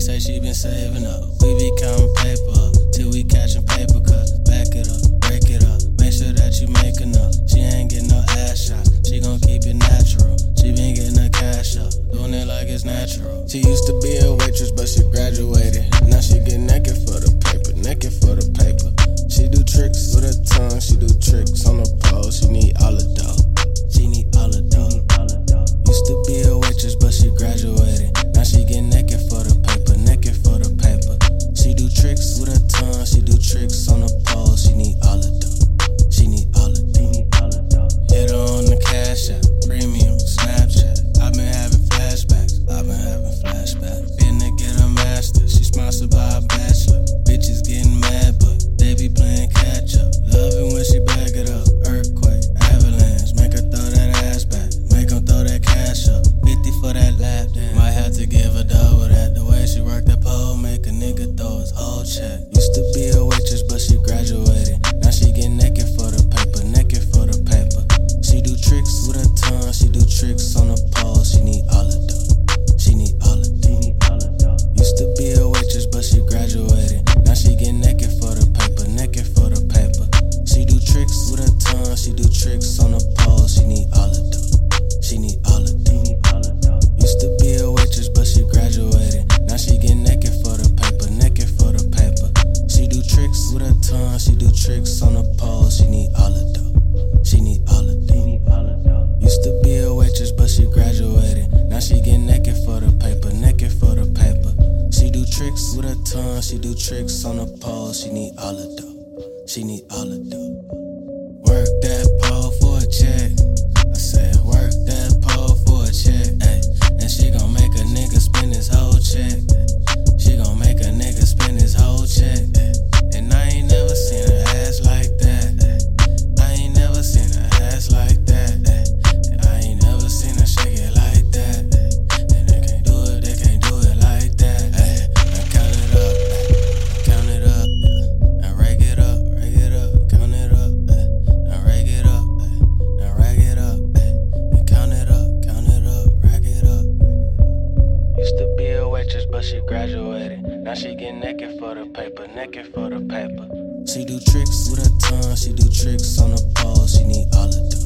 say she been saving up. We be counting paper till we catching paper cuts. Back it up, break it up. Make sure that you make enough. She ain't getting no ass shot. She gon' keep it natural. She been getting her cash up, doing it like it's natural. She used to be a waitress, Used to be a waitress, but she graduated. Now she get naked for the paper, naked for the paper. She do tricks with her tongue, she do tricks on the pole. She need all the dough. She need all the dough. Used to be a waitress, but she graduated. Now she get naked for the paper, naked for the paper. She do tricks with her tongue, she do tricks on tricks on the pole. She need all the dough. She need all the dough. Used to be a waitress, but she graduated. Now she get naked for the paper, naked for the paper. She do tricks with her tongue, she do tricks on the pole. She need all the dough. She need all the dough. She graduated. Now she get naked for the paper, naked for the paper. She do tricks with her tongue, she do tricks on the pole. She need all the dough.